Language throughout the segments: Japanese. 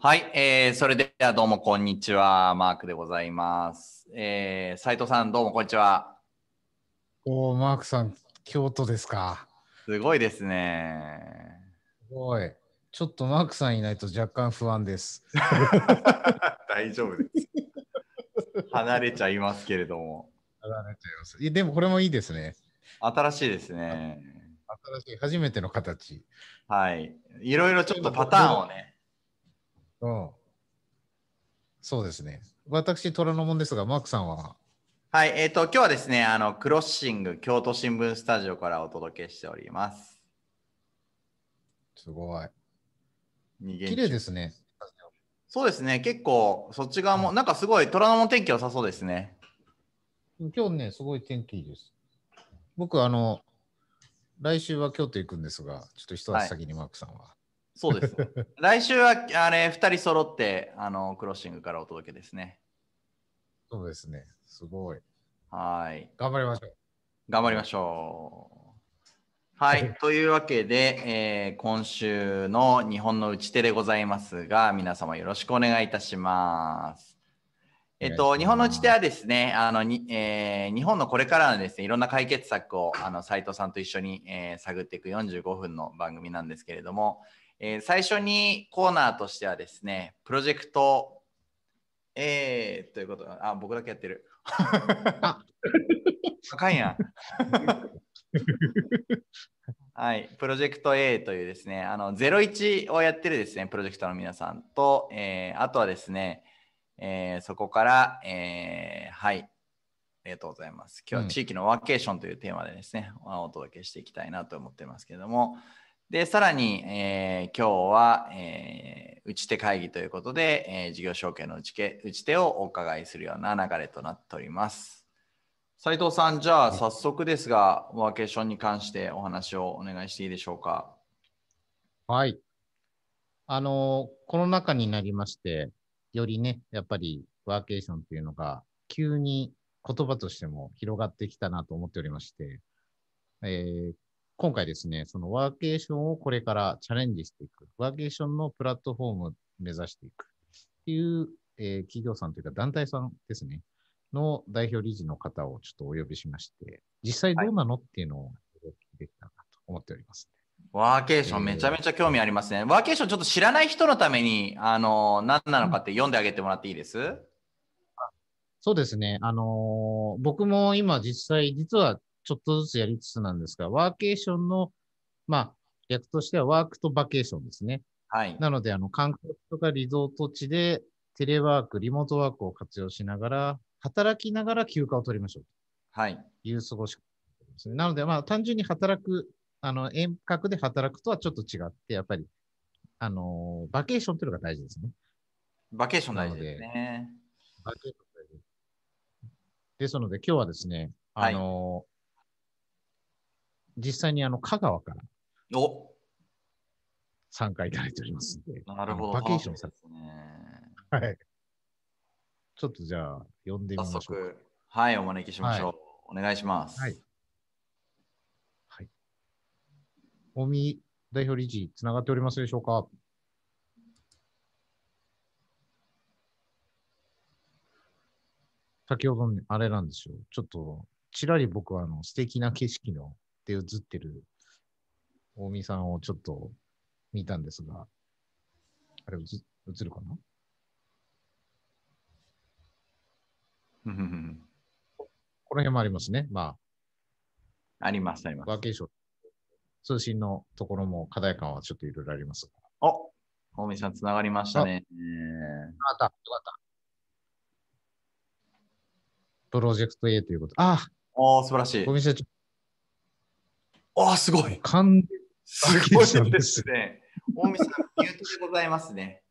はい、えー、それではどうもこんにちは、マークでございます。えー、斉藤さん、どうもこんにちは。おお、マークさん、京都ですか。すごいですね。すごい。ちょっとマークさんいないと若干不安です。大丈夫です。離れちゃいますけれども。離れちゃいます。でもこれもいいですね。新しいですね。新しい、初めての形。はい。いろいろちょっとパターンをね。うん。そうですね。私、虎ノ門ですが、マークさんは？はい、えっ、と、今日はですね、あの、クロッシング京都新聞スタジオからお届けしております。すごい。綺麗ですね。そうですね、結構そっち側も、なんかすごい虎ノ門天気良さそうですね。今日ね、すごい天気いいです。僕、あの、来週は京都行くんですが、ちょっと一足先にマークさんは。そうです。来週はあれ2人揃ってあのクロッシングからお届けですね。そうですね。すごい。はい。頑張りましょう。頑張りましょう。はい。というわけで、えー今週の日本の打ち手でございますが、皆様よろしくお願いいたします。えっと、日本の打ち手はですね、あのにえー日本のこれからのですね、いろんな解決策をあの斉藤さんと一緒に、えー探っていく45分の番組なんですけれども、えー最初にコーナーとしてはですね、プロジェクト、えー、ということあ、僕だけやってる。あ かんやん。はい、プロジェクト A というですね、あの01をやってるですね、プロジェクトの皆さんと、えーあとはですね、えーそこから、えーはい、ありがとうございます。今日は地域のワーケーションというテーマでですね、お届けしていきたいなと思ってますけれども、で、さらに、えー今日は、えー打ち手会議ということで、えー事業承継の打ち手打ち手をお伺いするような流れとなっております。斉藤さん、じゃあ早速ですが、ワーケーションに関してお話をお願いしていいでしょうか？はい。あの、コロナ禍になりまして、よりね、やっぱりワーケーションっていうのが、急に言葉としても広がってきたなと思っておりまして、えー今回ですね、そのワーケーションをこれからチャレンジしていく、ワーケーションのプラットフォームを目指していくっていう、えー企業さんというか団体さんですね、の代表理事の方をちょっとお呼びしまして、実際どうなのっていうのをお聞きできたらなと思っております。ワーケーションめちゃめちゃ興味ありますね。ワーケーションちょっと知らない人のために、あの、何なのかって読んであげてもらっていいです？そうですね。あのー僕も今実際、実はちょっとずつやりつつなんですが、ワーケーションの、まあ、略としてはワークとバケーションですね。はい。なので、あの、観光地とかリゾート地でテレワーク、リモートワークを活用しながら、働きながら休暇を取りましょうはい。という過ごし方ですね。なので、まあ、単純に働く、あの、遠隔で働くとはちょっと違って、やっぱり、あのーバケーションというのが大事ですね。バケーション大事ですね。バケーション大事ですので、今日はですね、はいあのー実際にあの、香川からお参加いただいておりますので、なるほど。バケーションさ楽しみですね。はい。ちょっとじゃあ、呼んでみま早しょうか。速、はい、お招きしましょう。お願いします。はい。はい。大見代表理事、つながっておりますでしょうか？先ほどね、あれなんですよ。ちょっと、ちらり僕はあの素敵な景色ので映ってる大見さんをちょっと見たんですが、あれ映映るかな？この辺もありますね。まあります、ありあ、ます。ワーケーション、通信のところも課題感はちょっといろいろありますが。お大見さん、つながりましたね。あった、よかった。プロジェクト A ということ。あ、おー、素晴らしいご。めんなさい。おー、すごい。完すごいですね。大見さん、ミュートでございますね。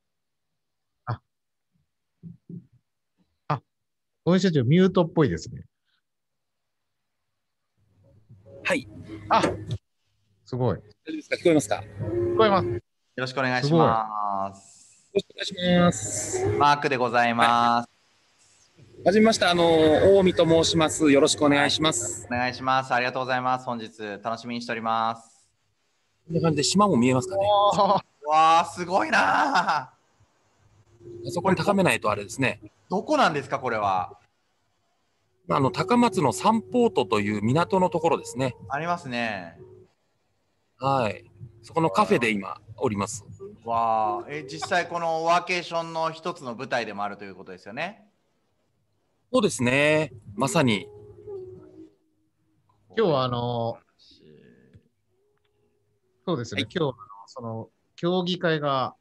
ごめんなさい、ミュートっぽいですね。はい。あすごい。大丈夫ですか聞こえますか聞こえます。よろしくお願いします。よろしくお願いします。マークでございます。はじめまして、あの、大見と申します。よろしくお願いします。お願いします。ありがとうございます。本日、楽しみにしております。こんな感じで島も見えますかねわー、すごいなパソコン高めないとあれですね。どこなんですか、これは？あの高松のサンポートという港のところですね。ありますね。はい。そこのカフェで今おります。わあ、え実際このワーケーションの一つの舞台でもあるということですよね。そうですね。まさに。今日はあの、そうですね、はい今日、その、競技会が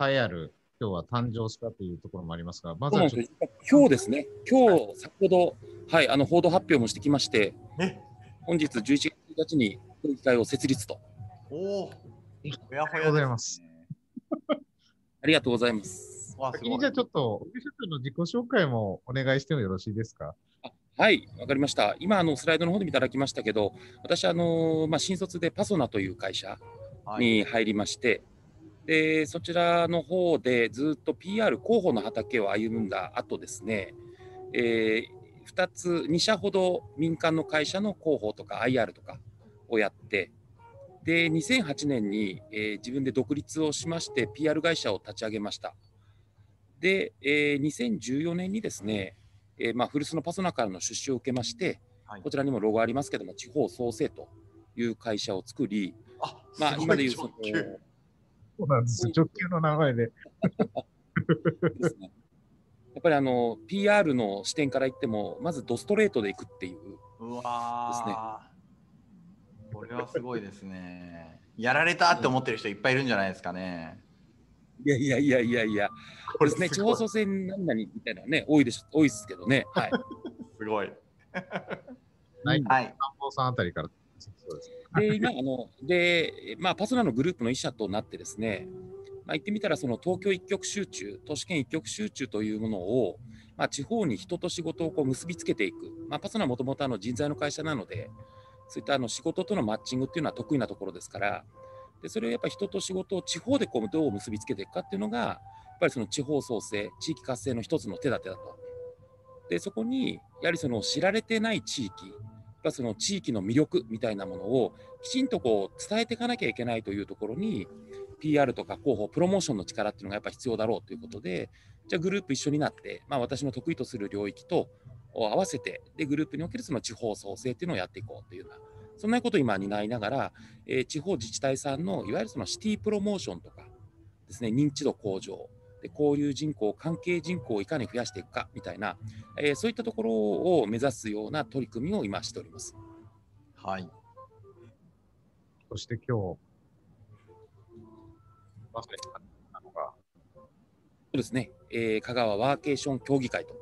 栄えある、今日は誕生したというところもありますが、まずは今日ですね。今日、先ほど、はい、あの報道発表もしてきまして、え？本日11月1日に協議会を設立と。おお、ほやほありがとうやございます。ありがとうございます。先にじゃあちょっと、小木社長の自己紹介もお願いしてもよろしいですか？はい、わかりました。今、あのスライドの方でいただきましたけど、私、あのまあ、新卒でパソナという会社はいに入りまして、でそちらの方でずっと PR 候補の畑を歩んだ後ですね、え2つ、2社ほど民間の会社の広報とか IR とかをやって、で2008年に、えー自分で独立をしまして PR 会社を立ち上げました。で、えー2014年にですね、えーまあ、古巣のパソナからの出資を受けまして、はいこちらにもロゴありますけども、地方創生という会社を作り、あ、まあ、今でいうその直球そうなんです。直球の名前で。ですね。やっぱりあの PR の視点から言っても、まずドストレートでいくっていう、うわーこれはすごいですね。やられたって思ってる人いっぱいいるんじゃないですかね。いやいやいやいやいや、こですね、地方創生何々みたいなね、多いです多いですけどね、はい。すごい。ないはい。さんあたりから。そうです。で、今、あの、で、まあ、パソナのグループの一社となってですね、まあ、言ってみたら、その東京一極集中、都市圏一極集中というものを、まあ、地方に人と仕事をこう結びつけていく。まあ、パソナはもともとあの人材の会社なので、そういったあの仕事とのマッチングっていうのは得意なところですから、でそれをやっぱり人と仕事を地方でこうどう結びつけていくかっていうのが、やっぱりその地方創生、地域活性の一つの手立てだと。で、そこに、やはりその知られてない地域、やっぱその地域の魅力みたいなものをきちんとこう伝えていかなきゃいけないというところに PR とか広報プロモーションの力っていうのがやっぱ必要だろうということでじゃあグループ一緒になって、まあ、私の得意とする領域と合わせてでグループにおけるその地方創生っていうのをやっていこうというようなそんなことを今担いながら、えー地方自治体さんのいわゆるそのシティプロモーションとかですね認知度向上で交流人口関係人口をいかに増やしていくかみたいな、えーそういったところを目指すような取り組みを今しております。はい。そして今日、まさになのが、そうですね、えー香川ワーケーション協議会と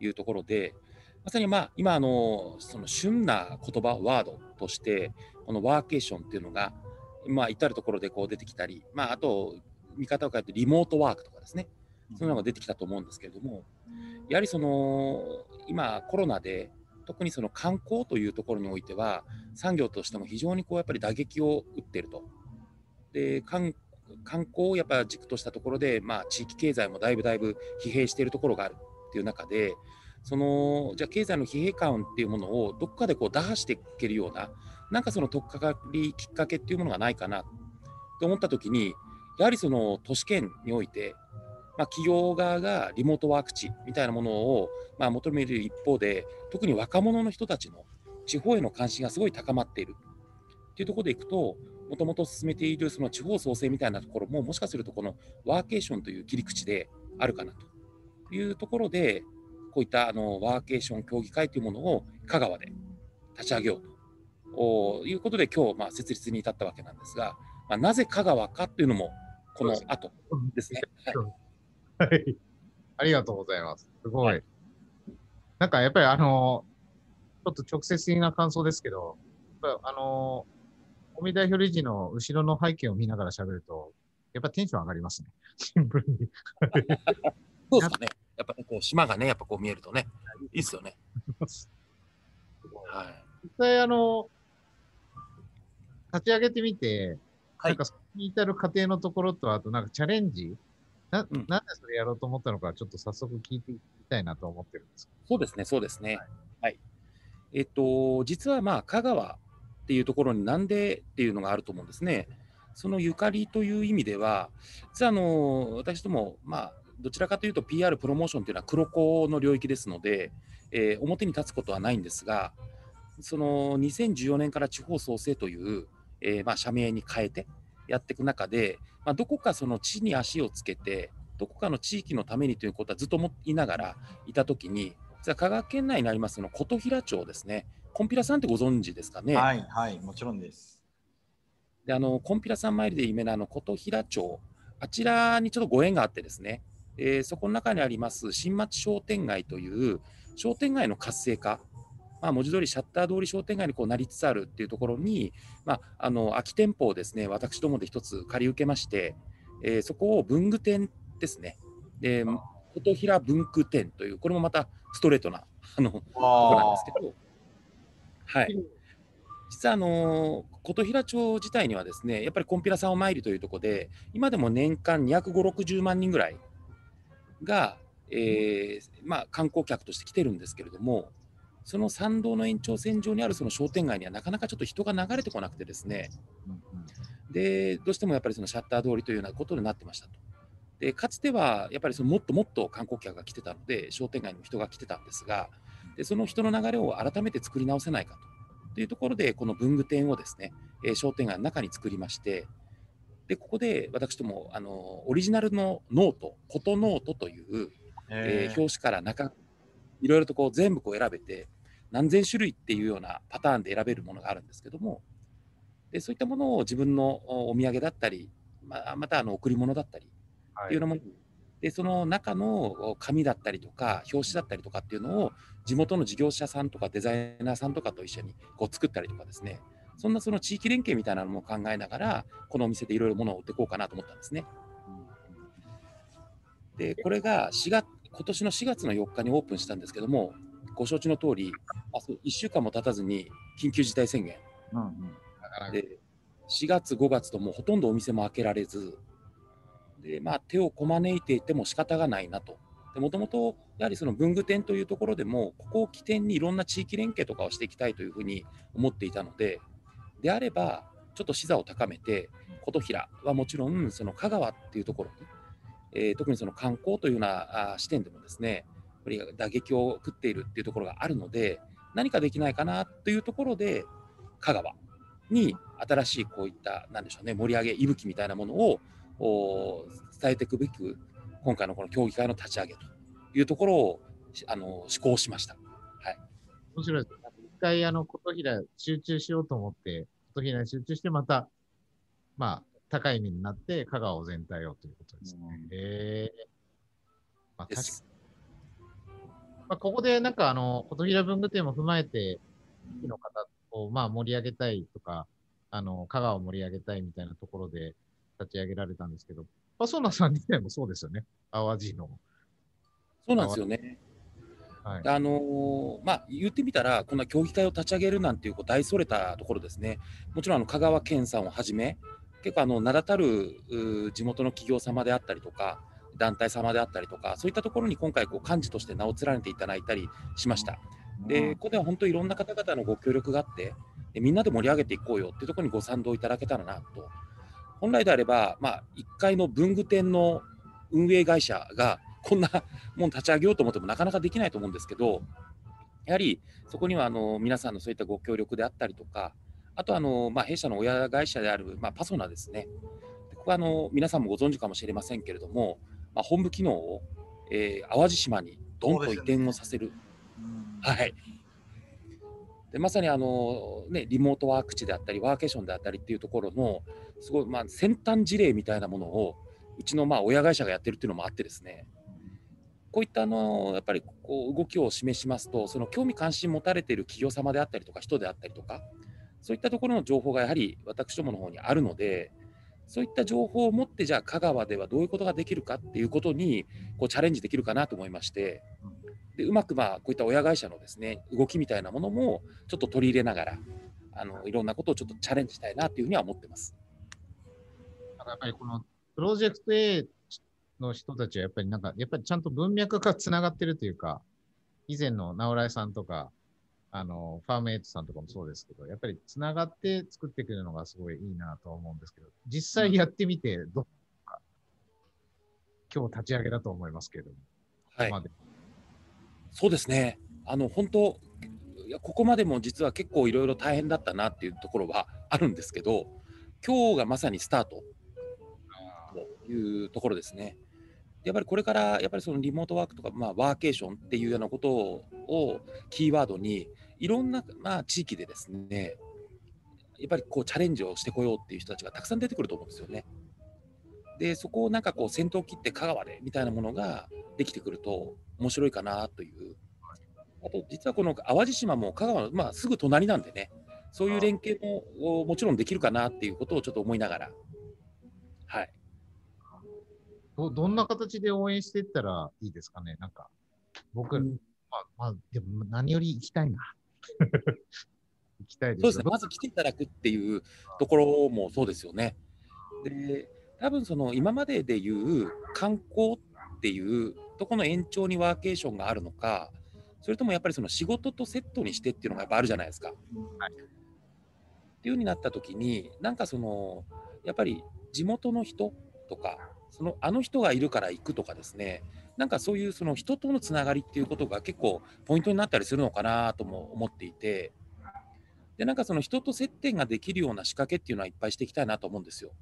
いうところで、まさに、まあ、今あの、その旬な言葉、ワードとして、このワーケーションっていうのが、まあ、至るところでこう出てきたり、まあ、あと、見方を変えてリモートワークとかですね、そういうのが出てきたと思うんですけれども、やはりその今、コロナで、特にその観光というところにおいては、産業としても非常にこうやっぱり打撃を打っていると。で観観光をやっぱ軸としたところで、まあ、地域経済もだいぶだいぶ疲弊しているところがあるっていう中で、そのじゃあ経済の疲弊感っていうものをどこかでこう打破していけるような、なんかその取っかかりきっかけっていうものがないかな。と思ったときに、やはりその都市圏において、まあ、企業側がリモートワーク地みたいなものを、まあ、求める一方で、特に若者の人たちの地方への関心がすごい高まっている。っていうところでいくと、もともと進めているその地方創生みたいなところも、もしかするとこのワーケーションという切り口であるかなと。いうところで、こういったあのワーケーション協議会というものを香川で立ち上げようということで、今日まあ設立に至ったわけなんですが、まあ、なぜ香川かというのも、この後ですね。はいはい。ありがとうございます。すごい。なんかやっぱりあの、ちょっと直接的な感想ですけど、やっぱあの、尾身代表理事の後ろの背景を見ながら喋ると、やっぱテンション上がりますね。シンプルに。そうですかね。やっぱね、こう島がね、やっぱこう見えるとね、いいですよね。はい。実際あの、立ち上げてみて、はいなんかそこに至る過程のところと、あとなんかチャレンジ？な、うんなんでそれやろうと思ったのか、ちょっと早速聞いていきたいなと思ってるんですそうですね、そうですね。はい。えっと、実はまあ、香川っていうところになんでっていうのがあると思うんですね。そのゆかりという意味では、実はあの私ども、まあ、どちらかというと PR プロモーションというのは黒子の領域ですので、えー、表に立つことはないんですが、その2014年から地方創生という、えー、まあ社名に変えてやっていく中で、まあ、どこかその地に足をつけて、どこかの地域のためにということはずっと思いながらいたときに、実は香川県内にありますの琴平町ですね、コンピラさんってご存知ですかね？はい、はい、もちろんです。で、あの、コンピラさん参りで有名なあの琴平町、あちらにちょっとご縁があってですね、えー、そこの中にあります新町商店街という商店街の活性化、まあ、文字通りシャッター通り商店街にこうなりつつあるっていうところに、まあ、あの空き店舗をですね私どもで一つ借り受けまして、えー、そこを文具店ですね、で琴平文具店という、これもまたストレートなあのところなんですけど、はい、実はあの琴平町自体にはですねやっぱりコンピラさんお参りというところで今でも年間250、60万人ぐらいが、えーまあ、観光客として来てるんですけれどもその参道の延長線上にあるその商店街にはなかなかちょっと人が流れてこなくてですね、でどうしてもやっぱりそのシャッター通りというようなことになってましたと。でかつてはやっぱりそのもっともっと観光客が来てたので商店街にも人が来てたんですがでその人の流れを改めて作り直せないかと。というところでこの文具店をですね、えー、商店街の中に作りましてでここで私どもあのオリジナルのノートフォトノートという、えー、表紙から中いろいろとこう全部こう選べて何千種類っていうようなパターンで選べるものがあるんですけどもでそういったものを自分のお土産だったりままたあの贈り物だったりっていうのも、はい、でその中の紙だったりとか表紙だったりとかっていうのを地元の事業者さんとかデザイナーさんとかと一緒にこう作ったりとかですねそんなその地域連携みたいなのも考えながらこのお店でいろいろものを売っていこうかなと思ったんですね。でこれが4月今年の4月の4日にオープンしたんですけどもご承知の通りあ1週間も経たずに緊急事態宣言、うんうん、で4月5月ともうほとんどお店も開けられずで、まあ、手をこまねいていても仕方がないなと。もともとやはりその文具店というところでもここを起点にいろんな地域連携とかをしていきたいというふうに思っていたのでであればちょっと視座を高めて琴平はもちろんその香川っていうところに、えー、特にその観光というようなあ視点でもですねやっぱり打撃を食っているっていうところがあるので何かできないかなというところで香川に新しいこういったなんでしょうね盛り上げ息吹みたいなものを伝えていくべく、今回のこの協議会の立ち上げというところをあの施行しました。はい、面白いです。一回、あの、琴平集中しようと思って、琴平に集中して、また、まあ、高い意味になって、香川を全体をということですね。へ、えー。まあ、確かまあ、ここでなんか、あの、琴平文具店も踏まえて、の方を、まあ、盛り上げたいとか、あの、香川を盛り上げたいみたいなところで、立ち上げられたんですけど、パソナさん自体もそうですよね、淡路の。そうなんですよね。はい、あのー、まあ、言ってみたら、こんな協議会を立ち上げるなんていうこう大それたところですね、もちろんあの香川県さんをはじめ、結構あの名だたる地元の企業様であったりとか、団体様であったりとか、そういったところに今回、こう幹事として名を連ねていただいたりしました。で、ここでは本当、いろんな方々のご協力があって、みんなで盛り上げていこうよっていうところにご賛同いただけたらなと。本来であれば、まあ、1階の文具店の運営会社がこんなもん立ち上げようと思ってもなかなかできないと思うんですけど、やはりそこにはあの皆さんのそういったご協力であったりとか、あとあの、まあ、弊社の親会社である、まあ、パソナですね。ここはあの皆さんもご存知かもしれませんけれども、まあ、本部機能を、えー、淡路島にどんと移転をさせる。はい。でまさにあの、ね、リモートワーク地であったり、ワーケーションであったりっていうところの、すごい、まあ、先端事例みたいなものを、うちのまあ親会社がやってるっていうのもあってですね、こういったあのやっぱりこう動きを示しますと、その興味関心持たれている企業様であったりとか、人であったりとか、そういったところの情報がやはり私どもの方にあるので、そういった情報を持って、じゃあ香川ではどういうことができるかっていうことにこうチャレンジできるかなと思いまして、でうまくまあこういった親会社のですね動きみたいなものもちょっと取り入れながら、あのいろんなことをちょっとチャレンジしたいなというふうには思ってます。やっぱりこのプロジェクト A の人たちはやっぱりなんか、やっぱりちゃんと文脈がつながってるというか、以前の直来さんとか、あの、ファームエイトさんとかもそうですけど、やっぱりつながって作ってくるのがすごいいいなと思うんですけど、実際やってみて、どうか、今日立ち上げだと思いますけれども。はいまあでそうですね。あの本当いやここまでも実は結構いろいろ大変だったなっていうところはあるんですけど、今日がまさにスタートというところですね。やっぱりこれからやっぱりそのリモートワークとか、まあ、ワーケーションっていうようなことをキーワードにいろんな、まあ、地域でですねやっぱりこうチャレンジをしてこようっていう人たちがたくさん出てくると思うんですよね。でそこをなんかこう先頭切って香川でみたいなものができてくると面白いかなという。あと実はこの淡路島も香川の、まあ、すぐ隣なんでねそういう連携ももちろんできるかなっていうことをちょっと思いながらはいどどんな形で応援していったらいいですかね？なんか、僕、うんまあ、まあ、でも何より行きたいな。行きたいですそうですね、まず来ていただくっていうところもそうですよね。で、多分その今まででいう観光っていうとこの延長にワーケーションがあるのか、それともやっぱりその仕事とセットにしてっていうのがやっぱあるじゃないですか。っていう風になった時に、なんかそのやっぱり地元の人とか、そのあの人がいるから行くとかですね、なんかそういうその人とのつながりっていうことが結構ポイントになったりするのかなとも思っていて、で、なんかその人と接点ができるような仕掛けっていうのはいっぱいしていきたいなと思うんですよ。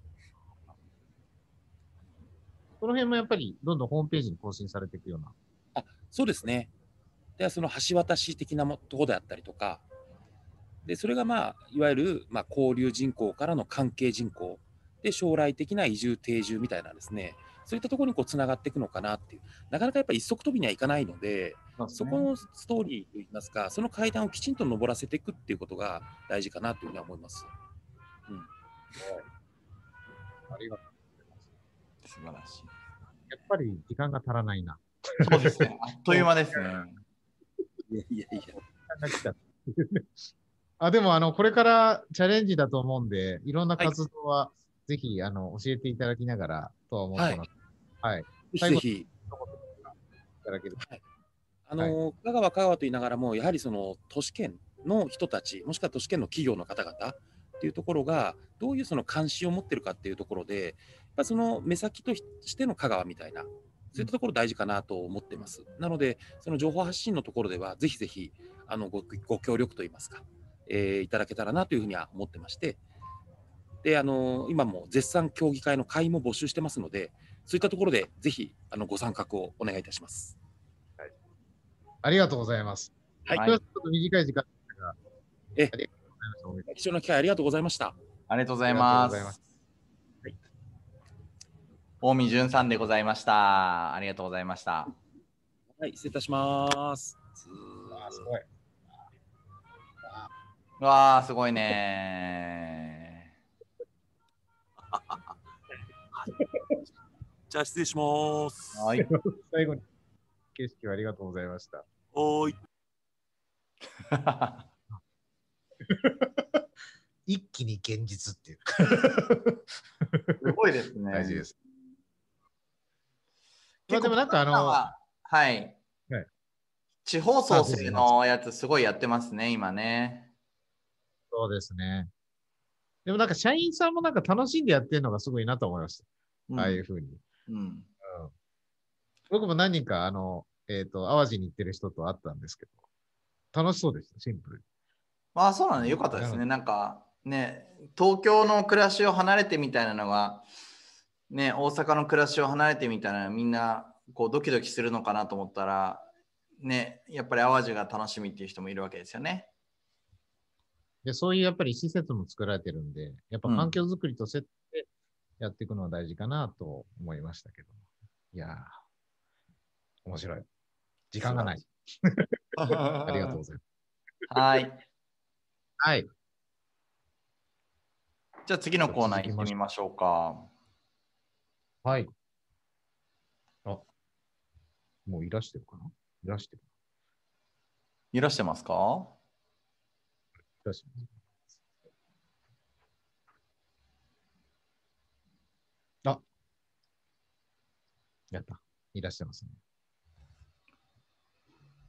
その辺もやっぱりどんどんホームページに更新されていくような。そうですね。で、その橋渡し的なもところであったりとか、で、それがまあ、いわゆる、まあ、交流人口からの関係人口、で、将来的な移住、定住みたいなですね、そういったところにこうつながっていくのかなっていう、なかなかやっぱり一足飛びにはいかないので、そこのストーリーといいますか、その階段をきちんと登らせていくっていうことが大事かなというふうには思います。ありがとう。素晴らしい。やっぱり時間が足らないな。そうですね。あっという間ですね。いやいやいや。あでもあの、これからチャレンジだと思うんで、いろんな活動はぜひ、あの教えていただきながらとは思ってます。はい。ぜひぜひ。いただける。あの香川、香川と言いながらも、やはりその都市圏の人たち、もしくは都市圏の企業の方々っていうところが、どういうその関心を持ってるかっていうところで、やその目先としての香川みたいな、そういったところ大事かなと思ってます。なので、その情報発信のところでは、ぜひぜひあのごご協力といいますか、えーいただけたらなというふうには思ってまして、であの今も絶賛協議会の会員も募集してますので、そういったところでぜひあのご参画をお願いいたします。ありがとうございます。はいはちょっと短い時間でしたが、えありがとうございましたおめでとう貴重な機会ありがとうございました。ありがとうございあますりがとうございます。近江淳さんでございました。ありがとうございました。はい、失礼いたします。あすごい。うわー、すごいねじゃあ失礼します。はい。最後に景色をありがとうございました。おーい。一気に現実っていう。すごいですね。大事です。結構まあでもなんかあのはい。はい地方創生のやつすごいやってますね、今ね。そうですね。でもなんか社員さんもなんか楽しんでやってるのがすごいなと思いました。うんああいうふうに。うん。僕も何人か、あの、えっ、と、淡路に行ってる人と会ったんですけど、楽しそうでした、シンプルに。まあそうなの、よかったですね。なんかね、東京の暮らしを離れてみたいなのが、ね、大阪の暮らしを離れてみたいなみんなこうドキドキするのかなと思ったら、ね、やっぱり淡路が楽しみっていう人もいるわけですよね。で、そういうやっぱり施設も作られてるんで、やっぱうん環境づくりとセッやっていくのは大事かなと思いましたけど。いやー、面白い。時間がない。あありがとうございます。はい。はい。じゃあ次のコーナー行ってみましょうか。はい。あ、もういらしてるかな？いらしてる。いらしてますか？いらしてます。あ、やった。いらしてますね。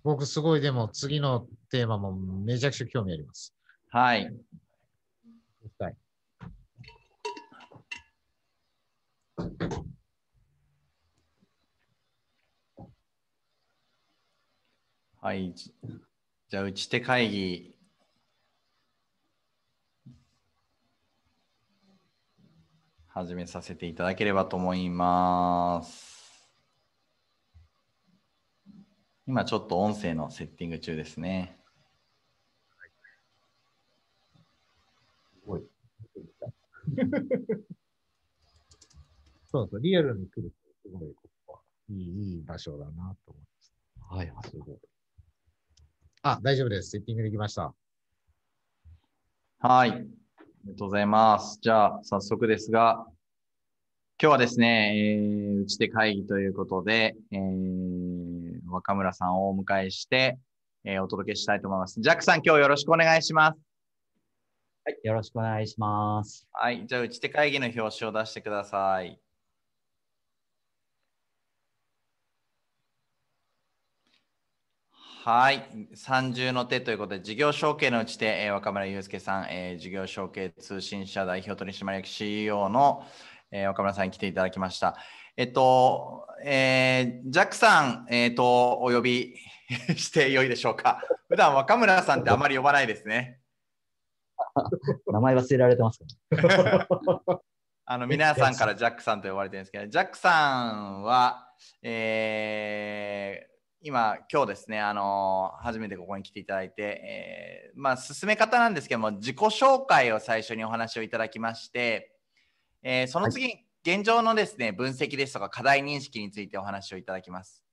僕すごいでも次のテーマもめちゃくちゃ興味あります。はい。はい。はい。じじゃあ、打ち手会議。始めさせていただければと思います。今ちょっと音声のセッティング中ですね。すごい。そうそう、リアルに来ると、すごい、ここはいい、いい場所だなと思います。はい、あ、すごい。あ、大丈夫です。セッティングできました。はい。ありがとうございます。じゃあ、早速ですが、今日はですね、えー、打ち手会議ということで、えー、若村さんをお迎えして、えー、お届けしたいと思います。ジャックさん、今日よろしくお願いします。はい、よろしくお願いします。はい。じゃあ、打ち手会議の表紙を出してください。はい。三重の手ということで、事業承継の打ち手、えー若村祐介さん、えー事業承継通信社代表取締役 CEO の、えー若村さんに来ていただきました。えっと、えージャックさん、えっと、お呼び してよいでしょうか。普段若村さんってあまり呼ばないですね。名前忘れられてますか？あの皆さんからジャックさんと呼ばれてるんですけど、ジャックさんは、えー今、今日ですね、あの初めてここに来ていただいて、えーまあ、進め方なんですけども、自己紹介を最初にお話をいただきまして、えーその次に現状のですね、分析ですとか課題認識についてお話をいただきます。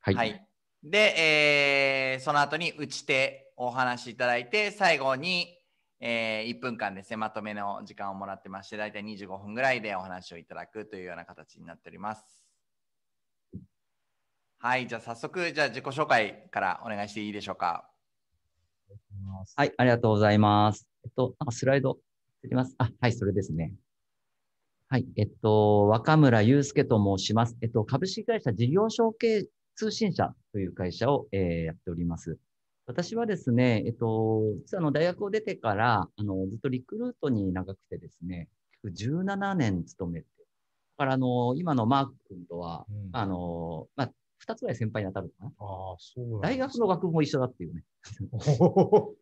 はい。で、えーその後に打ち手をお話しいただいて、最後に、えー1分間ですね、まとめの時間をもらってまして、大体25分ぐらいでお話をいただくというような形になっております。はい、じゃあ早速、じゃあ自己紹介からお願いしていいでしょうか。はい、ありがとうございます。えっと、なんかスライドできます？あ、はい、それですね。はい、えっと、若村祐介と申します。えっと、株式会社事業承継通信社という会社を、えーやっております。私はですね、えっと、実はあの大学を出てから、あの、ずっとリクルートに長くてですね、17年勤めて、だからあの、今のマーク君とは、うんあの、まあ、2つぐらい先輩に当たるかな。ああ、そう大学の学部も一緒だっていうね。の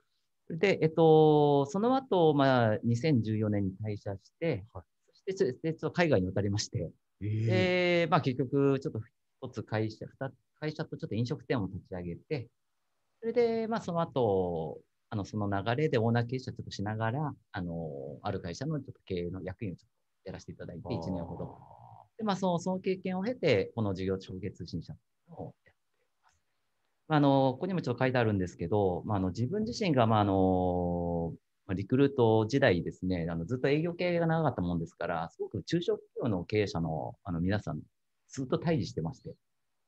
で、えっと、その後、まあ、2014年に退社して、はいでちょっと海外に渡りまして、えで、まあ結局、ちょっと一つ会社、二つ会社とちょっと飲食店を立ち上げて、それで、まあその後、あの、その流れでオーナー経営者ちょっとしながら、あの、ある会社のちょっと経営の役員をちょっとやらせていただいて、1年ほど。で、まあ、その、その経験を経て、この事業承継通信社をやっています。まあ、あの、ここにもちょっと書いてあるんですけど、まあ、あの、自分自身が、まあ、あの、まあリクルート時代ですね、あの、ずっと営業経営が長かったもんですから、すごく中小企業の経営者の、あの、皆さん、ずっと対峙してまして、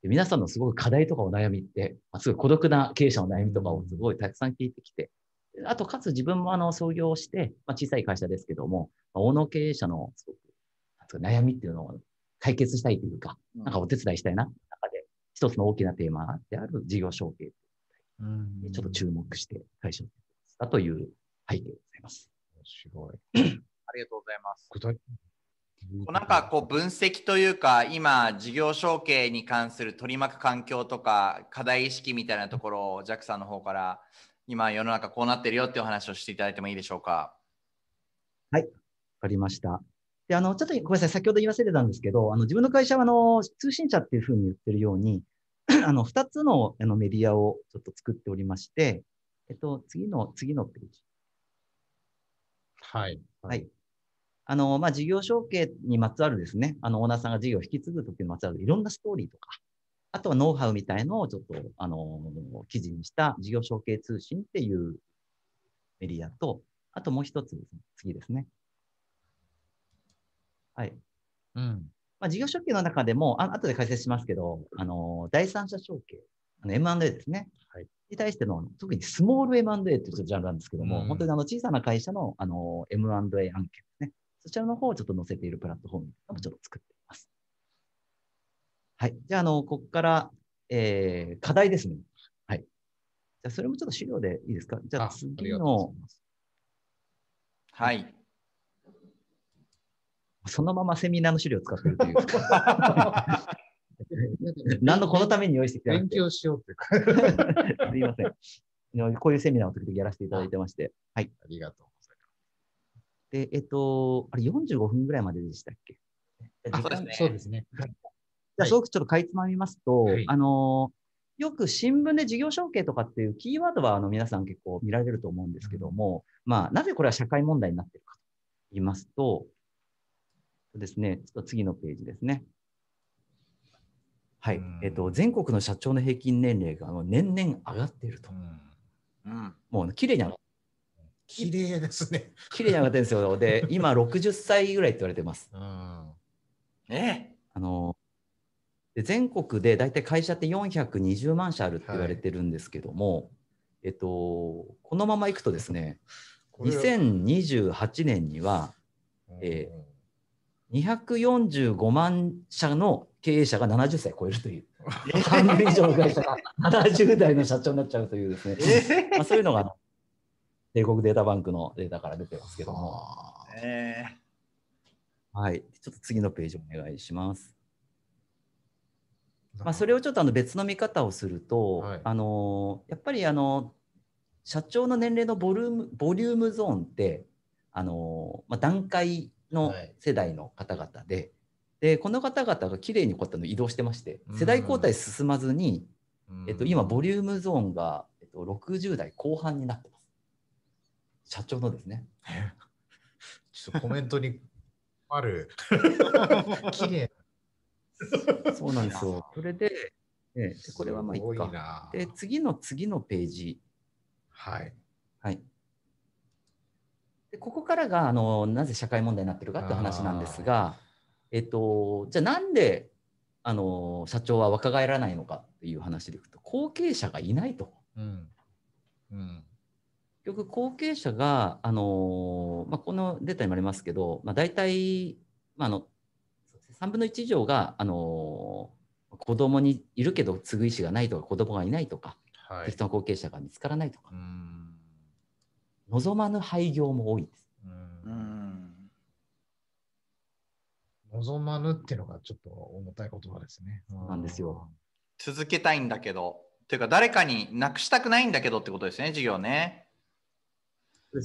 で皆さんのすごく課題とかお悩みって、まあすごい孤独な経営者の悩みとかをすごいたくさん聞いてきて、であと、かつ自分もあの創業して、まあ、小さい会社ですけども、まあ、大野経営者のすごく悩みっていうのを解決したいというか、なんかお手伝いしたいな、中で、一つの大きなテーマである事業承継。うん。にちょっと注目して会社をしたという背景でございます。面白い。ありがとうございます。具体なんかこう分析というか、今、事業承継に関する取り巻く環境とか、課題意識みたいなところを、ジャックさんの方から、今、世の中こうなってるよっていうお話をしていただいてもいいでしょうか？わかりました。で、あの、ちょっとごめんなさい、先ほど言い忘れたんですけど、あの、自分の会社は、あの、通信社っていうふうに言ってるように、あの、二つのあのメディアをちょっと作っておりまして、えっと、次の、次のページ。はい。はい。あの、まあ、事業承継にまつわるですね、あの、オーナーさんが事業を引き継ぐときにまつわるいろんなストーリーとか、あとはノウハウみたいのをちょっと、あの、記事にした事業承継通信っていうメディアと、あともう一つですね、次ですね。はい。うん。まあ、事業承継の中でも、あ後で解説しますけど、あの、第三者承継、M&A ですね。はい。に対しての、特にスモール M&A というジャンルなんですけども、うん本当にあの小さな会社のあの M&A 案件ですね。そちらの方をちょっと載せているプラットフォームもちょっと作っています。はい。じゃあ、あの、ここから、えー課題ですね。はい。じゃあ、それもちょっと資料でいいですか？じゃあ、次の。はい。そのままセミナーの資料を使ってるという。何のこのために用意してきてなくて勉強しようっていうか。すいません。こういうセミナーを時々やらせていただいてまして。はい。ありがとうございで、えっと、あれ45分ぐらいまででしたっけ？あそうですねます。そうですね。じゃあ、すごくちょっとかいつまみますと、はいあの、よく新聞で事業承継とかっていうキーワードはあの皆さん結構見られると思うんですけども、まあ、なぜこれは社会問題になっているかと言いますと、そうですね、ちょっと次のページですね。はいうん。えっと、全国の社長の平均年齢があの年々上がっているとう。んうん。もう綺麗に上が綺麗ですね。綺麗に上がってるんですよ。で、今60歳ぐらいって言われてます。うん。えあので全国で大体会社って420万社あるって言われてるんですけども、えっと、このままいくとですね、これ2028年にはえ245万社の経営者が70歳超えるという、半分以上の会社が70代の社長になっちゃうというですね、えまあ、そういうのが帝国データバンクのデータから出てますけども、はい、ちょっと次のページお願いします。まあ、それをちょっとあの別の見方をすると、はい。あのやっぱりあの社長の年齢のボリュームボリュームゾーンってあの、まあ、段階のはい。世代の方々で,、でこの方々がきれいにこうやっての移動してまして世代交代進まずに、えっと、今ボリュームゾーンが、えっと、60代後半になってます。社長のですね。ちょっとコメントにある。綺麗。そうなんですよ。それで、ええでこれはまあいいいか。な。で、次の次のページ。はい。はい。でここからがあのなぜ社会問題になってるかっていう話なんですが、えっと、じゃあなんであの社長は若返らないのかっていう話でいくと、後継者がいないと。うん。うん。結局、後継者が、あのまあ、このデータにもありますけど、まあ、大体、まあ、あの3分の1以上が、あの子供にいるけど継ぐ意思がないとか、子供がいないとか、はい適。当な後継者が見つからないとかう、ん。望まぬ廃業も多いです。ーううんん。望まぬっていうのがちょっと重たい言葉ですね。うなんですよ。続けたいんだけど。っていうか、誰かになくしたくないんだけどってことですね、授業ね。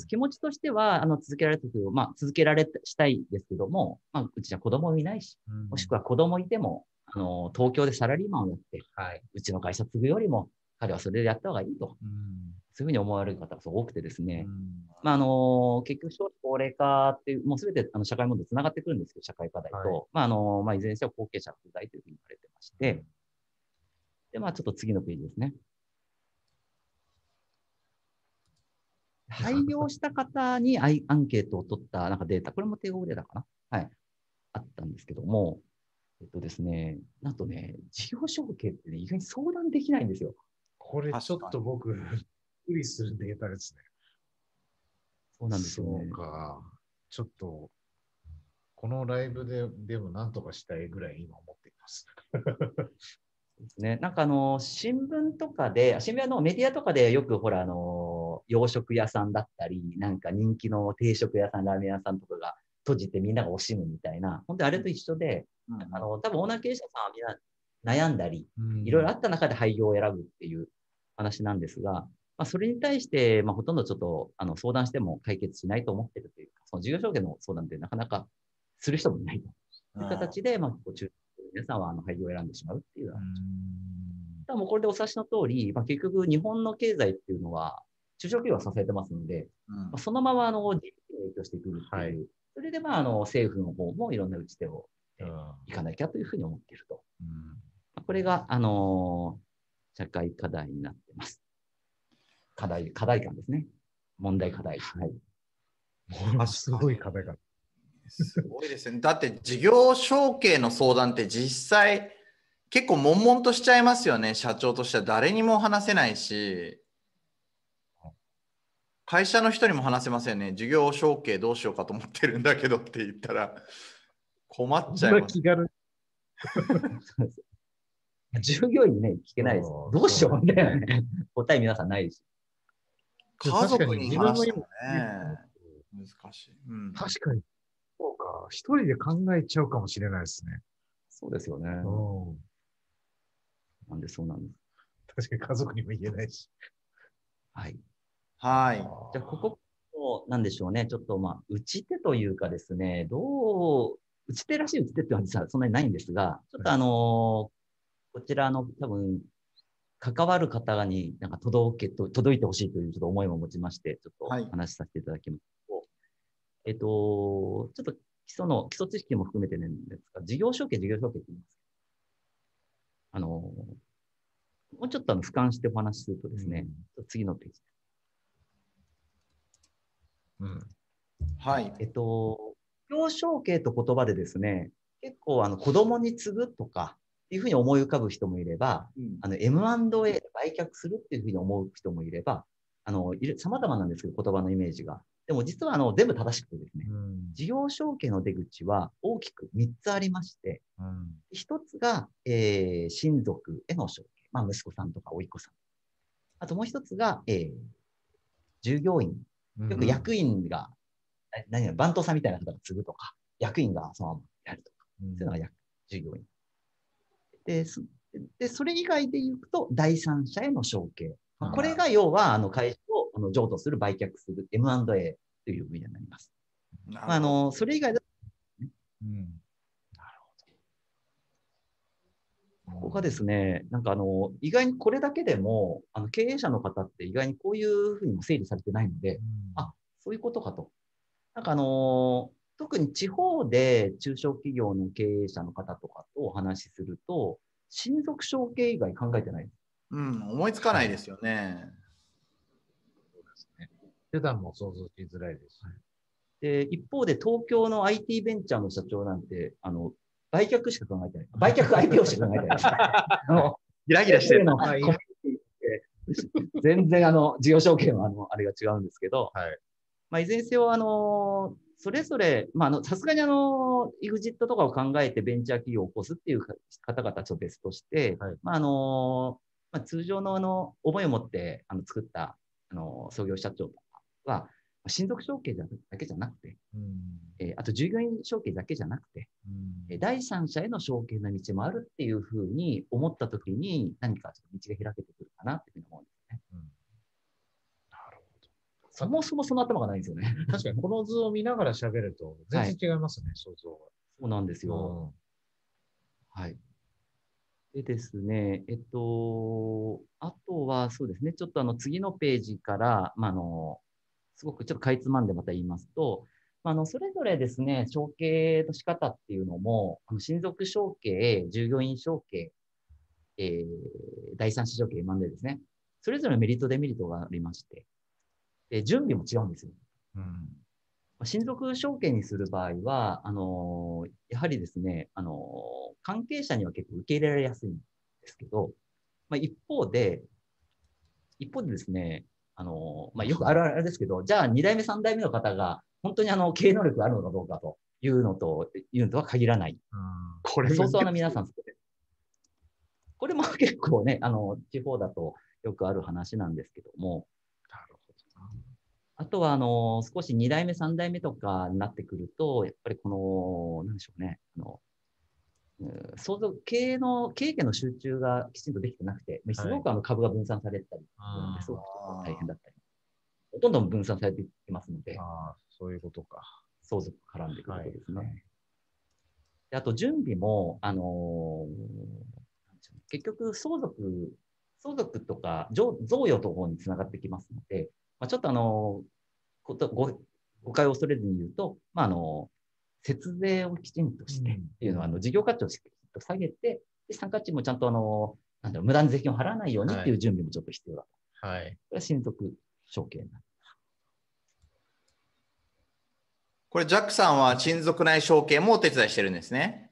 気持ちとしてはあの続けられたけど、まあ、続けられしたいですけども、まあ、うちは子供いないし、うんもしくは子供いても、あの東京でサラリーマンをやって、はい。うちの会社継ぐよりも、彼はそれでやった方がいいと、うん。そういうふうに思われる方が多くてですね、うん。まあ、あの結局、少子高齢化っていう、もうすべてあの社会問題つながってくるんですけど、社会課題と、はい。まああのまあ、いずれにせよ後継者不在というふうに言われてまして、で、まあ、ちょっと次のページですね。廃業した方にアイアンケートを取ったなんかデータ、これも帝国データかな？はい。あったんですけども、えっとですね、なんとね、事業承継ってね、意外に相談できないんですよ。これちょっと僕、びっくりするデータですね。そうなんですよねそう。か。ちょっと、このライブででもなんとかしたいぐらい今思っています。ですね。なんかあの、新聞とかで、新聞あのメディアとかでよくほら、あの、洋食屋さんだったり、なんか人気の定食屋さん、ラーメン屋さんとかが閉じてみんなが惜しむみたいな、本当にあれと一緒で、あの、多分オーナー経営者さんはみんな悩んだり、いろいろあった中で廃業を選ぶっていう話なんですが、まあ、それに対して、まあ、ほとんどちょっとあの相談しても解決しないと思ってるというか、その事業承継の相談ってなかなかする人もいないという形で、まあ、こう中皆さんはあの廃業を選んでしまうっていうようなただもうこれでお察しの通り、まあ、結局日本の経済っていうのは中小企業が支えてますので、うん。まあ、そのままあの GDP に影響してくるっていう、はい。それでまああの政府の方もいろんな打ち手をうん。いかなきゃというふうに思っていると。うん。まあこれが、あのー社会課題になってます。課題、課題感ですね。問題課題。はい。ものすごい課題が。すごいですね。だって事業承継の相談って実際結構悶々としちゃいますよね。社長としては誰にも話せないし、会社の人にも話せませんね。事業承継どうしようかと思ってるんだけどって言ったら困っちゃいます。気軽にそうです従業員にね、聞けないです。どうしようみたいなね、答え皆さんないし。家族に話してもねね、難しい。うん、確かに。そうか。一人で考えちゃうかもしれないですね。そうですよね。うん。なんでそうなんです。確かに家族にも言えないし。はい。はい。じゃあ、ここも、なんでしょうね。ちょっと、まあ、打ち手というかですね、どう、打ち手らしい打ち手っていうのは実はそんなにないんですが、ちょっとあのーこちらの多分、関わる方になんか届けと、届いてほしいというちょっと思いも持ちまして、ちょっとはい話しさせていただきますと、えっと、ちょっと基礎の、基礎知識も含めてなんですが、事業承継、事業承継って言います。あのーもうちょっとあの俯瞰してお話しするとですね、次のページ。うん。はい。えっと、表承継と言葉でですね、結構あの子供に継ぐとかいうふうに思い浮かぶ人もいれば、うんあの M&A で売却するっていうふうに思う人もいれば、あの、いる様々なんですけど、言葉のイメージが。でも実はあの全部正しくてですね、うん。事業承継の出口は大きく3つありまして、うん。1つが、えー親族への承継。まあ、息子さんとか甥っ子さん。あともう1つが、えー従業員よく役員が、な何や、番頭さんみたいな方が継ぐとか、役員がそのままやるとか、うん、そういうのが役従業員。で、そでそれ以外で言うと、第三者への承継。まあこれが要は、あの、会社をあの譲渡する、売却する M&A という分野になります。あ、あの、それ以外だと、うん。ここがですね、なんかあの、意外にこれだけでも、あの、経営者の方って意外にこういうふうにも整理されてないので、あそういうことかと。なんかあのー特に地方で中小企業の経営者の方とかとお話しすると、親族承継以外考えてない。うん、思いつかないですよね。手段も想像しづらいですし。で、一方で東京の IT ベンチャーの社長なんて、あの、売却しか考えてない。売却 IPO しか考えてないです。あのギラギラしてるの 全然あの、事業承継はあの、あれが違うんですけど、はい。まあ、いずれにせよ、あの、それぞれ、まあ、あの、さすがにあの、EXIT とかを考えてベンチャー企業を起こすっていう方々と別として、はい。まあ、あの、まあ、通常のあの、思いを持って、あの、作った、あの、創業社長とかは、親族承継だけじゃなくて、うん。えーあと従業員承継だけじゃなくて、うん。えー第三者への承継の道もあるっていうふうに思ったときに、何かちょっと道が開けてくるかなっていうふうに思うんですそもそもその頭がないんですよね。確かにこの図を見ながら喋ると全然違いますね、想像そうなんですよ。はい。でですね、えっと、あとはそうですね、ちょっとあの次のページから、まあ、あの、すごくちょっとかいつまんでまた言いますと、まあ、あの、それぞれですね、承継の仕方っていうのも、あの親族承継、従業員承継、えー、第三者承継、マンデーですね。それぞれメリット、デメリットがありまして、で準備も違うんですよ。うん。まあ親族承継にする場合は、あのーやはりですね、あのー関係者には結構受け入れられやすいんですけど、まあ、一方で、一方でですね、あのーまあ、よくあるあるですけど、じゃあ2代目、3代目の方が本当にあの経営能力があるのかどうかというのと、いうのとは限らない。これ相当な皆さん、これも結構ね、あの、地方だとよくある話なんですけども、あとは、あの、少し2代目、3代目とかになってくると、やっぱりこの、なんでしょうね、あの、うん相続、経営の、経営権の集中がきちんとできてなくて、すごくあの株が分散されたり、あーすごく大変だったり、どんどん分散されていきますのでそういうことか。相続絡んでくることですね。はいであと、準備も、あの結局、相続、相続とか贈贈与と方につながってきますので、まあ、ちょっとあのーことご誤解を恐れずに言うと、まあ、あの節税をきちんとしてうんっていうのは、あの事業価値をしっかりと下げて、で参加値もちゃんとあのなんだろう無駄に税金を払わないようにっていう準備もちょっと必要だと。はい。これは親族承継になる。これ、ジャックさんは親族内承継もお手伝いしてるんですね。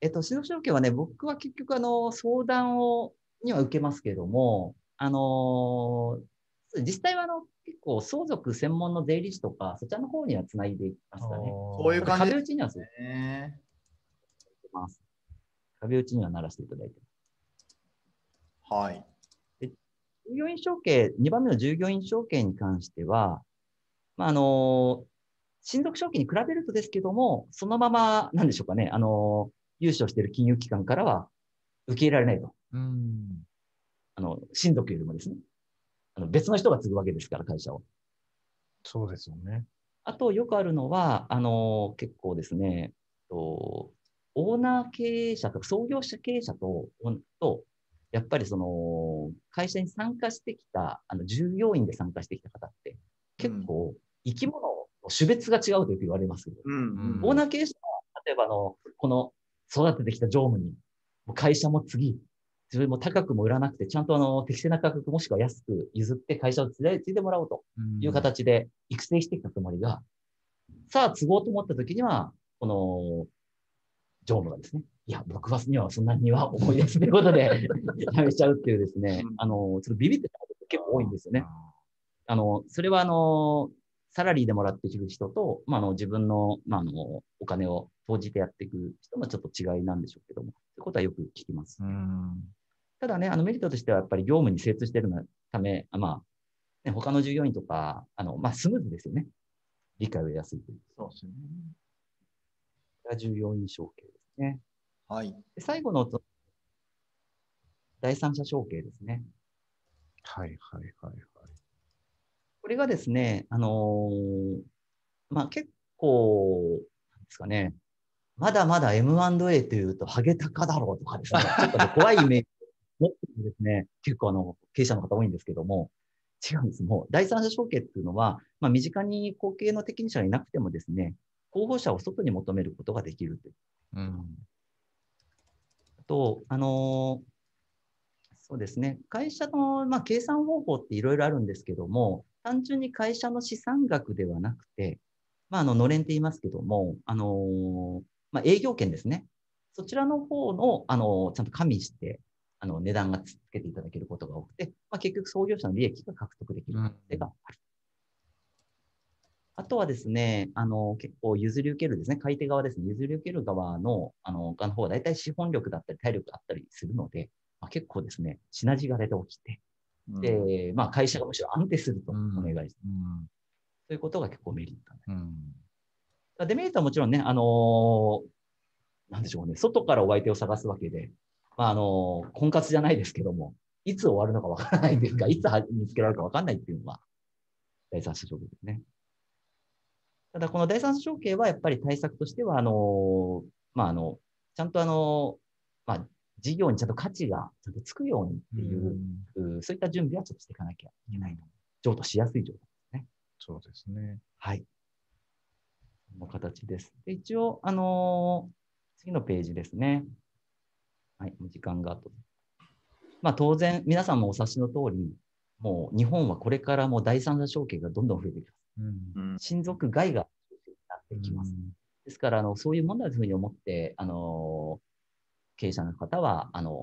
えっと、指導承継はね、僕は結局、あの、相談を、には受けますけれども、あのー実際は、あの、結構、相続専門の税理士とか、そちらの方にはつないでいきますかね。そういう感じ壁打ちにはするねます。壁打ちにはならせていただいて。はい。従業員承継、2番目の従業員承継に関しては、まあ、あの、親族承継に比べるとですけども、そのまま、なんでしょうかね、あの、融資をしている金融機関からは受け入れられないと。うん。あの、親族よりもですね。あの別の人が継ぐわけですから、会社を。そうですよね。あと、よくあるのは、あの、結構ですね、とオーナー経営者とか創業者経営者と、とやっぱりその、会社に参加してきた、あの、従業員で参加してきた方って、結構、生き物の種別が違うとよく言われますけど、うんうんオーナー経営者は、例えばあの、この育ててきた常務に、会社も次、自分も高くも売らなくて、ちゃんとあの、適正な価格もしくは安く譲って会社を継いでもらおうという形で育成してきたつもりが、さあ、継ごうと思った時には、この、常務がですね、いや、僕はにはそんなには思いですということで、やめちゃうっていうですねうん、あの、ちょっとビビってたこと結構多いんですよね。あの、それはあの、サラリーでもらっている人と、まあ、あの、自分の、まあ、あの、お金を投じてやっていく人のちょっと違いなんでしょうけども、いうことはよく聞きます。うん。ただね、あのメリットとしてはやっぱり業務に精通しているのため、あまあ、ね、他の従業員とか、あの、まあ、スムーズですよね。理解を得やすいという。そうですよね。が従業員承継ですね。はい。で最後の、第三者承継ですね。はいはいはいはい。これがですね、あのーまあ、結構、なんですかね、まだまだ M&A というと、ハゲタカだろうとかですね、ちょっとね怖いイメージを持ってるですね、結構あの、経営者の方多いんですけども、違うんです。もう、第三者承継っていうのは、まあ、身近に後継の適任者がいなくてもですね、候補者を外に求めることができるという。うん。と、あのーそうですね、会社の、まあ、計算方法っていろいろあるんですけども、単純に会社の資産額ではなくて、まあ、あの、のれんって言いますけども、あのーまあ、営業権ですね。そちらの方の、あのーちゃんと加味して、あの、値段がつけていただけることが多くて、まあ、結局創業者の利益が獲得できる可能性がある。あとはですね、あの、結構譲り受けるですね、買い手側ですね、譲り受ける側の、あの、側の方は大体資本力だったり体力があったりするので、まあ、結構ですね、シナジーが出て起きて、うんで、まあ会社がむしろ安定するとおうん願いする。うん。そういうことが結構メリットね。うん。デメリットはもちろんね、あのーなんでしょうね、外からお相手を探すわけで、まあ、あのー婚活じゃないですけども、いつ終わるのかわからないというか、いつは見つけられるかわかんないっていうのが、第三者承継ですね。ただ、この第三者承継はやっぱり対策としては、あのーまあ、あの、ちゃんとあのーまあ、事業にちゃんと価値がちゃんとつくようにっていう、うそういった準備はちょっとしていかなきゃいけないと。譲渡しやすい状態。そうですね。はい。こんな形です。で一応、あのー次のページですね。はい、時間があと。まあ当然、皆さんもお察しの通り、もう日本はこれからもう第三者承継がどんどん増えていきます。うん。うん親族外がなっていきます。ですから、あの、そういうものだというふうに思って、あのー経営者の方は、あのー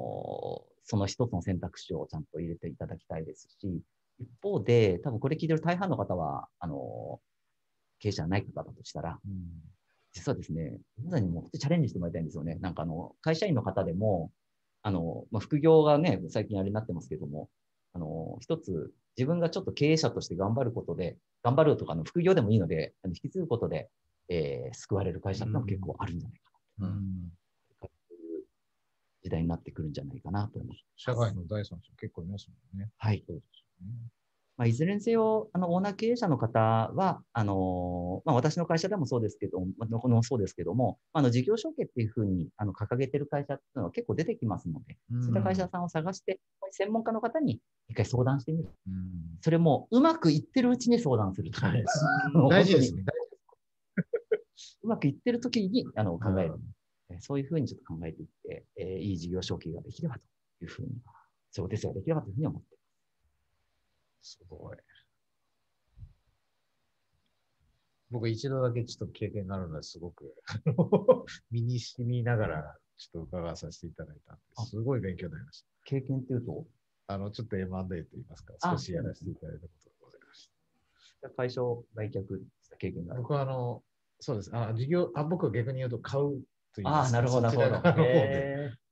その一つの選択肢をちゃんと入れていただきたいですし、一方で、多分これ聞いてる大半の方は、あのー経営者じゃない方だとしたら、うん。実はですね、皆さんにもチャレンジしてもらいたいんですよね。なんかあの、会社員の方でも、あの、まあ、副業がね、最近あれになってますけども、あの、一つ、自分がちょっと経営者として頑張ることで、頑張るとかの副業でもいいので、あの引き継ぐことで、えー救われる会社っても結構あるんじゃないかううんん。な、という時代になってくるんじゃないかなと思います。社外の第三者結構いますもんね。はい。そうですよね。まあ、いずれにせよ、あの、オーナー経営者の方は、あの、まあ、私の会社でもそうですけど、まあどこそうですけども、あの、事業承継っていうふうに、あの、掲げてる会社っていうのは結構出てきますので、そういった会社さんを探して、専門家の方に一回相談してみる。うん。それも、うまくいってるうちに相談すると。はい 大事ですね。うまくいってる時に、あの、考える。えそういうふうにちょっと考えていって、えーいい事業承継ができればというふうに、そうですができればというふうに思ってすすごい。僕一度だけちょっと経験があるのですごく 身に染みながらちょっと伺わさせていただいたんあですごい勉強になりまし経験っていうと、た。あの、ちょっと M&A と言いますか、あ少しやらせていただいたことがございました。会社を売却した経験がある。僕はあの、そうです。あ事業あ僕は逆に言うと買うというああ、なるほど、なるほど。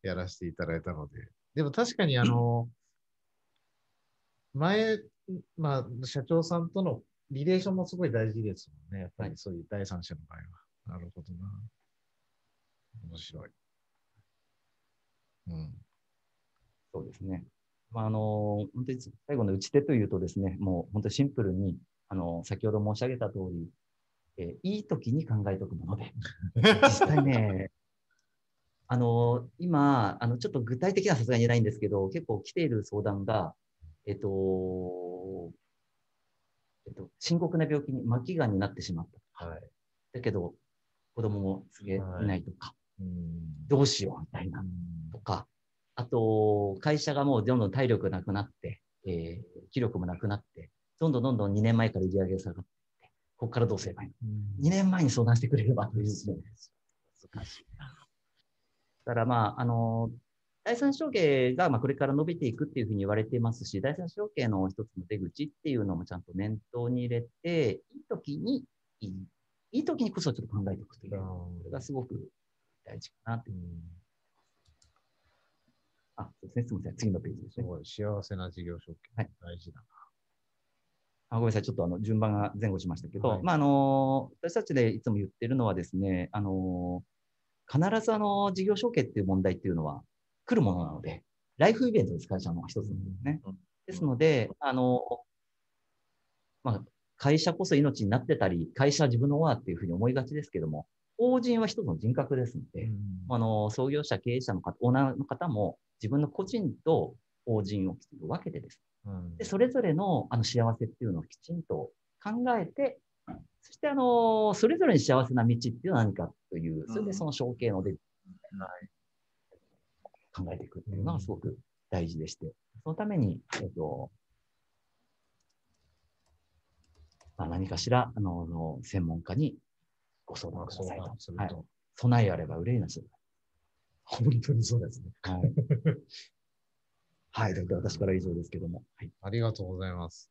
やらせていただいたので。でも確かにあの、前、まあ、社長さんとのリレーションもすごい大事ですもんね。やっぱりそういう第三者の場合は。なるほどな。面白い。うん。そうですね。まあ、あの、本当に最後の打ち手というとですね、もう本当にシンプルに、あの、先ほど申し上げた通り、えーいい時に考えておくもので、実際ね、あの、今、あの、ちょっと具体的なさすがにないんですけど、結構来ている相談が、えっと、えっと、深刻な病気に、末期がんになってしまった。はい。だけど、子供もすげないとか、うん。どうしようみたいな。とか、あと、会社がもうどんどん体力なくなって、えー気力もなくなって、どんどんどんどん2年前から売り上げが下がってここからどうすればいいの？うん ?2 年前に相談してくれればというですね。難しいな。だからまあ、あの、第三承継がまあこれから伸びていくっていうふうに言われていますし、第三承継の一つの出口っていうのもちゃんと念頭に入れて、いい時にいい、いい時にこそちょっと考えておくという、これがすごく大事かなって。あ、そうですね。すみません。次のページですね。す幸せな事業承継。はい大事だあごめんなさい、ちょっとあの順番が前後しましたけど、はいまああの私たちでいつも言ってるのはですね、あの必ずあの事業承継っていう問題っていうのは来るものなので、ライフイベントです、会社の一つなんですね。うん。ですので、あのまあ、会社こそ命になってたり、会社は自分のオっていうふうに思いがちですけども、法人は一つの人格ですので、あの創業者、経営者の方、オーナーの方も自分の個人と法人をきちんと分けてです。うん。で、それぞれのあの幸せっていうのをきちんと考えて、そしてあの、それぞれに幸せな道っていうのは何かという、それでその承継の出考えていくっていうのがすごく大事でして、そのために、えっと、まあ、何かしら、あの、の専門家にご相談くださいと。はい。備えあれば憂いなし。本当にそうですね。はい。はい。大体私からは以上ですけども。はい。ありがとうございます。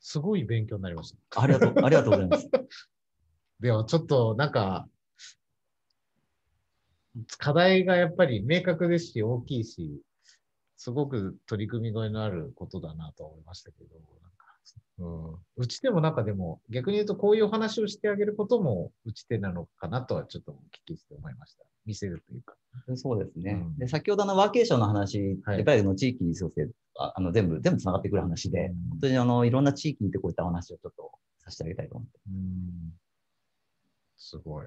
すごい勉強になりました。ありがとう、ありがとうございます。でもちょっとなんか、課題がやっぱり明確ですし、大きいし、すごく取り組みがいのあることだなと思いましたけど、なんかうん、打ち手もなんかでも、逆に言うとこういうお話をしてあげることも打ち手なのかなとはちょっとお聞きして思いました。見せるというか。そうですね。うんで、先ほどのワーケーションの話、はいやっぱりあの地域創生ああの全部、全部繋がってくる話で、うん本当にあのいろんな地域にてこういったお話をちょっとさせてあげたいと思って。うんすごい。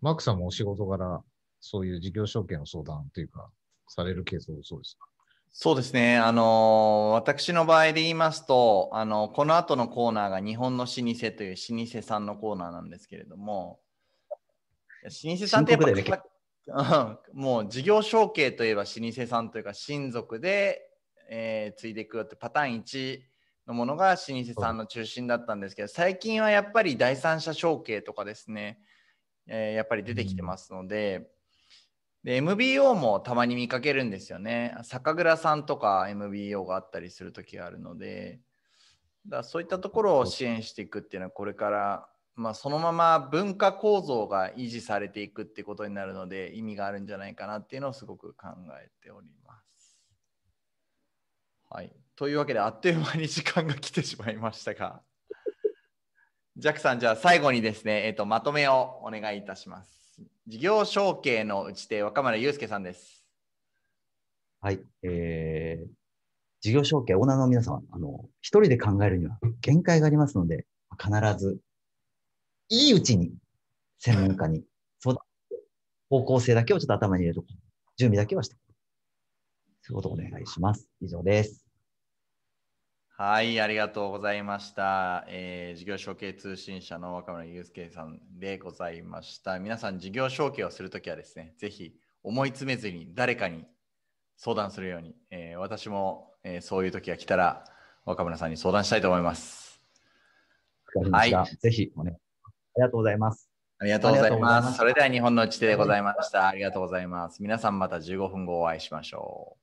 マークさんもお仕事柄、そういう事業承継の相談というか、されるケース多そうですか？そうですね、あの私の場合で言いますと、あのこの後のコーナーが日本の老舗という老舗さんのコーナーなんですけれども、老舗さんってやっぱねうん。もう事業承継といえば老舗さんというか親族で、えー継いでいくよってパターン1のものが老舗さんの中心だったんですけど最近はやっぱり第三者承継とかですね、えーやっぱり出てきてますので、で MBO もたまに見かけるんですよね酒蔵さんとか MBO があったりする時があるのでだそういったところを支援していくっていうのはこれからまあ、そのまま文化構造が維持されていくってことになるので意味があるんじゃないかなっていうのをすごく考えております。はい。というわけであっという間に時間が来てしまいましたが、ジャックさん、じゃあ最後にですね、えー、とまとめをお願いいたします。事業承継の打ち手、若村祐介さんです。はい。えー、事業承継、オーナーの皆様、あの、一人で考えるには限界がありますので、必ず、いいうちに専門家に相談、方向性だけをちょっと頭に入れると、準備だけはして。そういうことをお願いします。以上です。はい、ありがとうございました。えー事業承継通信社の若村祐介さんでございました。皆さん、事業承継をするときはですね、ぜひ思い詰めずに誰かに相談するように、えー私も、えーそういうときが来たら若村さんに相談したいと思います。はぜひ、お願いします。ありがとうございます。ありがとうございま。ますすそれでは日本の打ち手でございました。ありがとうございます。皆さんまた15分後お会いしましょう。